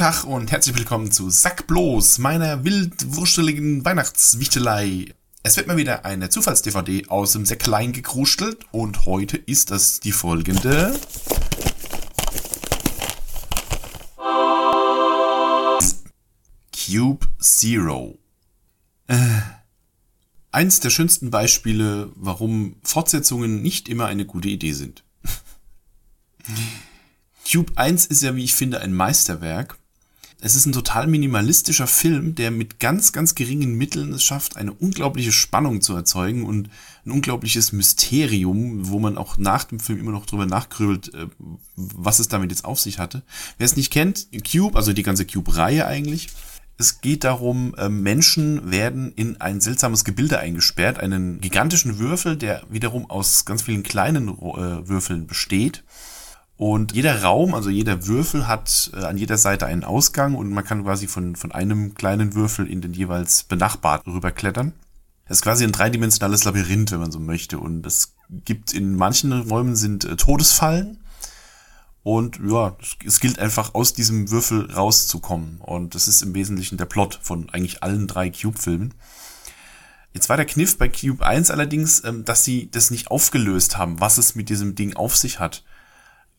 Tag und herzlich willkommen zu Sack bloß, meiner wildwursteligen Weihnachtswichtelei. Es wird mal wieder eine Zufalls-DVD aus dem Säcklein gekrustelt und heute ist das die folgende. Cube Zero. Äh, eins der schönsten Beispiele, warum Fortsetzungen nicht immer eine gute Idee sind. Cube 1 ist ja, wie ich finde, ein Meisterwerk. Es ist ein total minimalistischer Film, der mit ganz, ganz geringen Mitteln es schafft, eine unglaubliche Spannung zu erzeugen und ein unglaubliches Mysterium, wo man auch nach dem Film immer noch drüber nachgrübelt, äh, was es damit jetzt auf sich hatte. Wer es nicht kennt, Cube, also die ganze Cube-Reihe eigentlich, es geht darum, äh, Menschen werden in ein seltsames Gebilde eingesperrt, einen gigantischen Würfel, der wiederum aus ganz vielen kleinen äh, Würfeln besteht und jeder Raum, also jeder Würfel hat äh, an jeder Seite einen Ausgang und man kann quasi von, von einem kleinen Würfel in den jeweils benachbarten rüberklettern. Das ist quasi ein dreidimensionales Labyrinth, wenn man so möchte. Und es gibt in manchen Räumen sind äh, Todesfallen. Und ja, es gilt einfach aus diesem Würfel rauszukommen. Und das ist im Wesentlichen der Plot von eigentlich allen drei Cube-Filmen. Jetzt war der Kniff bei Cube 1 allerdings, ähm, dass sie das nicht aufgelöst haben, was es mit diesem Ding auf sich hat.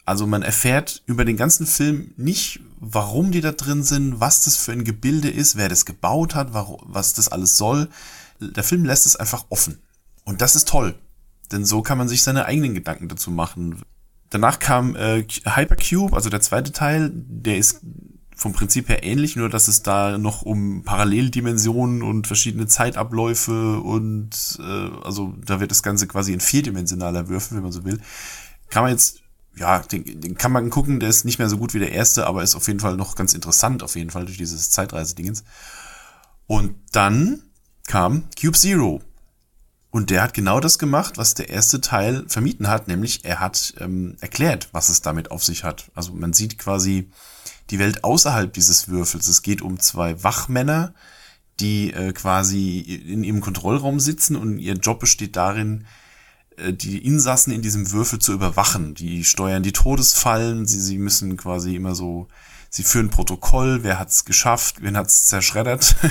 Also man erfährt über den ganzen Film nicht, warum die da drin sind, was das für ein Gebilde ist, wer das gebaut hat, was das alles soll. Der Film lässt es einfach offen. Und das ist toll. Denn so kann man sich seine eigenen Gedanken dazu machen. Danach kam äh, Hypercube, also der zweite Teil, der ist vom Prinzip her ähnlich, nur dass es da noch um Paralleldimensionen und verschiedene Zeitabläufe und äh, also da wird das Ganze quasi in vierdimensionaler Würfel, wenn man so will. Kann man jetzt ja, den, den kann man gucken, der ist nicht mehr so gut wie der erste, aber ist auf jeden Fall noch ganz interessant, auf jeden Fall durch dieses Zeitreisedingens. Und dann kam Cube Zero. Und der hat genau das gemacht, was der erste Teil vermieden hat, nämlich er hat ähm, erklärt, was es damit auf sich hat. Also man sieht quasi die Welt außerhalb dieses Würfels. Es geht um zwei Wachmänner, die äh, quasi in ihrem Kontrollraum sitzen und ihr Job besteht darin, die Insassen in diesem Würfel zu überwachen. Die steuern die Todesfallen, sie, sie müssen quasi immer so, sie führen Protokoll, wer hat's geschafft, wen hat's zerschreddert.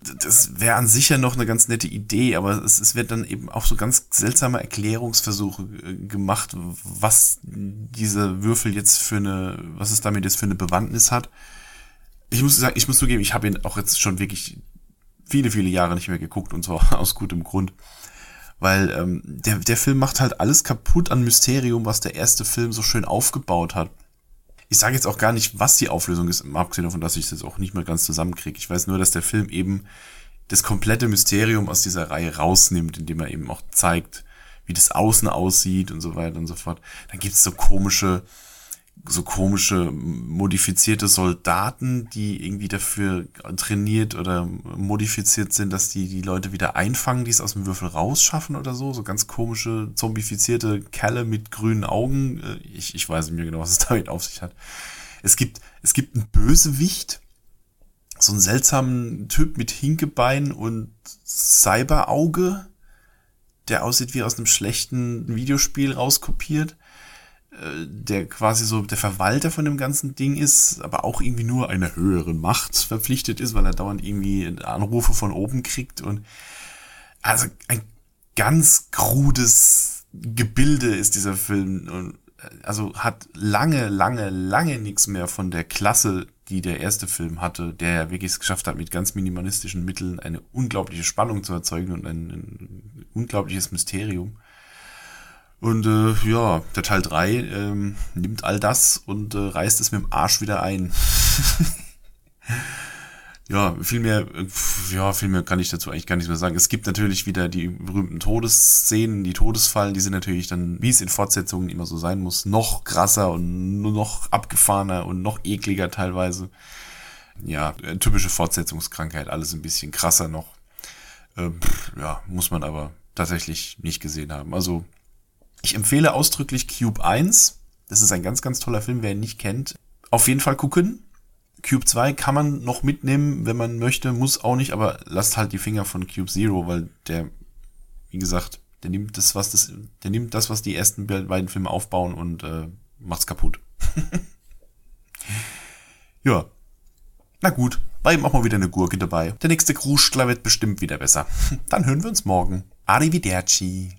das wäre an sich ja noch eine ganz nette Idee, aber es, es wird dann eben auch so ganz seltsame Erklärungsversuche äh, gemacht, was diese Würfel jetzt für eine, was es damit jetzt für eine Bewandtnis hat. Ich muss sagen, ich muss zugeben, ich habe ihn auch jetzt schon wirklich viele, viele Jahre nicht mehr geguckt und zwar aus gutem Grund weil ähm, der, der Film macht halt alles kaputt an Mysterium, was der erste Film so schön aufgebaut hat. Ich sage jetzt auch gar nicht, was die Auflösung ist, abgesehen davon, dass ich das jetzt auch nicht mehr ganz zusammenkriege. Ich weiß nur, dass der Film eben das komplette Mysterium aus dieser Reihe rausnimmt, indem er eben auch zeigt, wie das Außen aussieht und so weiter und so fort. Dann gibt's so komische so komische modifizierte Soldaten, die irgendwie dafür trainiert oder modifiziert sind, dass die die Leute wieder einfangen, die es aus dem Würfel rausschaffen oder so. So ganz komische, zombifizierte Kerle mit grünen Augen. Äh, ich, ich weiß nicht mehr genau, was es damit auf sich hat. Es gibt, es gibt einen Bösewicht, so einen seltsamen Typ mit Hinkebein und Cyberauge, der aussieht wie aus einem schlechten Videospiel rauskopiert der quasi so der Verwalter von dem ganzen Ding ist, aber auch irgendwie nur einer höheren Macht verpflichtet ist, weil er dauernd irgendwie Anrufe von oben kriegt und also ein ganz krudes Gebilde ist dieser Film und also hat lange, lange, lange nichts mehr von der Klasse, die der erste Film hatte, der ja wirklich es geschafft hat, mit ganz minimalistischen Mitteln eine unglaubliche Spannung zu erzeugen und ein, ein unglaubliches Mysterium. Und äh, ja, der Teil 3 ähm, nimmt all das und äh, reißt es mit dem Arsch wieder ein. ja, viel mehr, äh, ja, viel mehr kann ich dazu eigentlich gar nichts mehr sagen. Es gibt natürlich wieder die berühmten Todesszenen, die Todesfallen, die sind natürlich dann, wie es in Fortsetzungen immer so sein muss, noch krasser und nur noch abgefahrener und noch ekliger teilweise. Ja, äh, typische Fortsetzungskrankheit, alles ein bisschen krasser noch. Äh, pff, ja, muss man aber tatsächlich nicht gesehen haben. Also ich empfehle ausdrücklich Cube 1. Das ist ein ganz, ganz toller Film, wer ihn nicht kennt. Auf jeden Fall gucken. Cube 2 kann man noch mitnehmen, wenn man möchte, muss auch nicht, aber lasst halt die Finger von Cube Zero, weil der, wie gesagt, der nimmt das, was das, der nimmt das, was die ersten beiden Filme aufbauen und äh, macht's kaputt. Ja. Na gut, war eben auch mal wieder eine Gurke dabei. Der nächste Kruschler wird bestimmt wieder besser. Dann hören wir uns morgen. Arrivederci.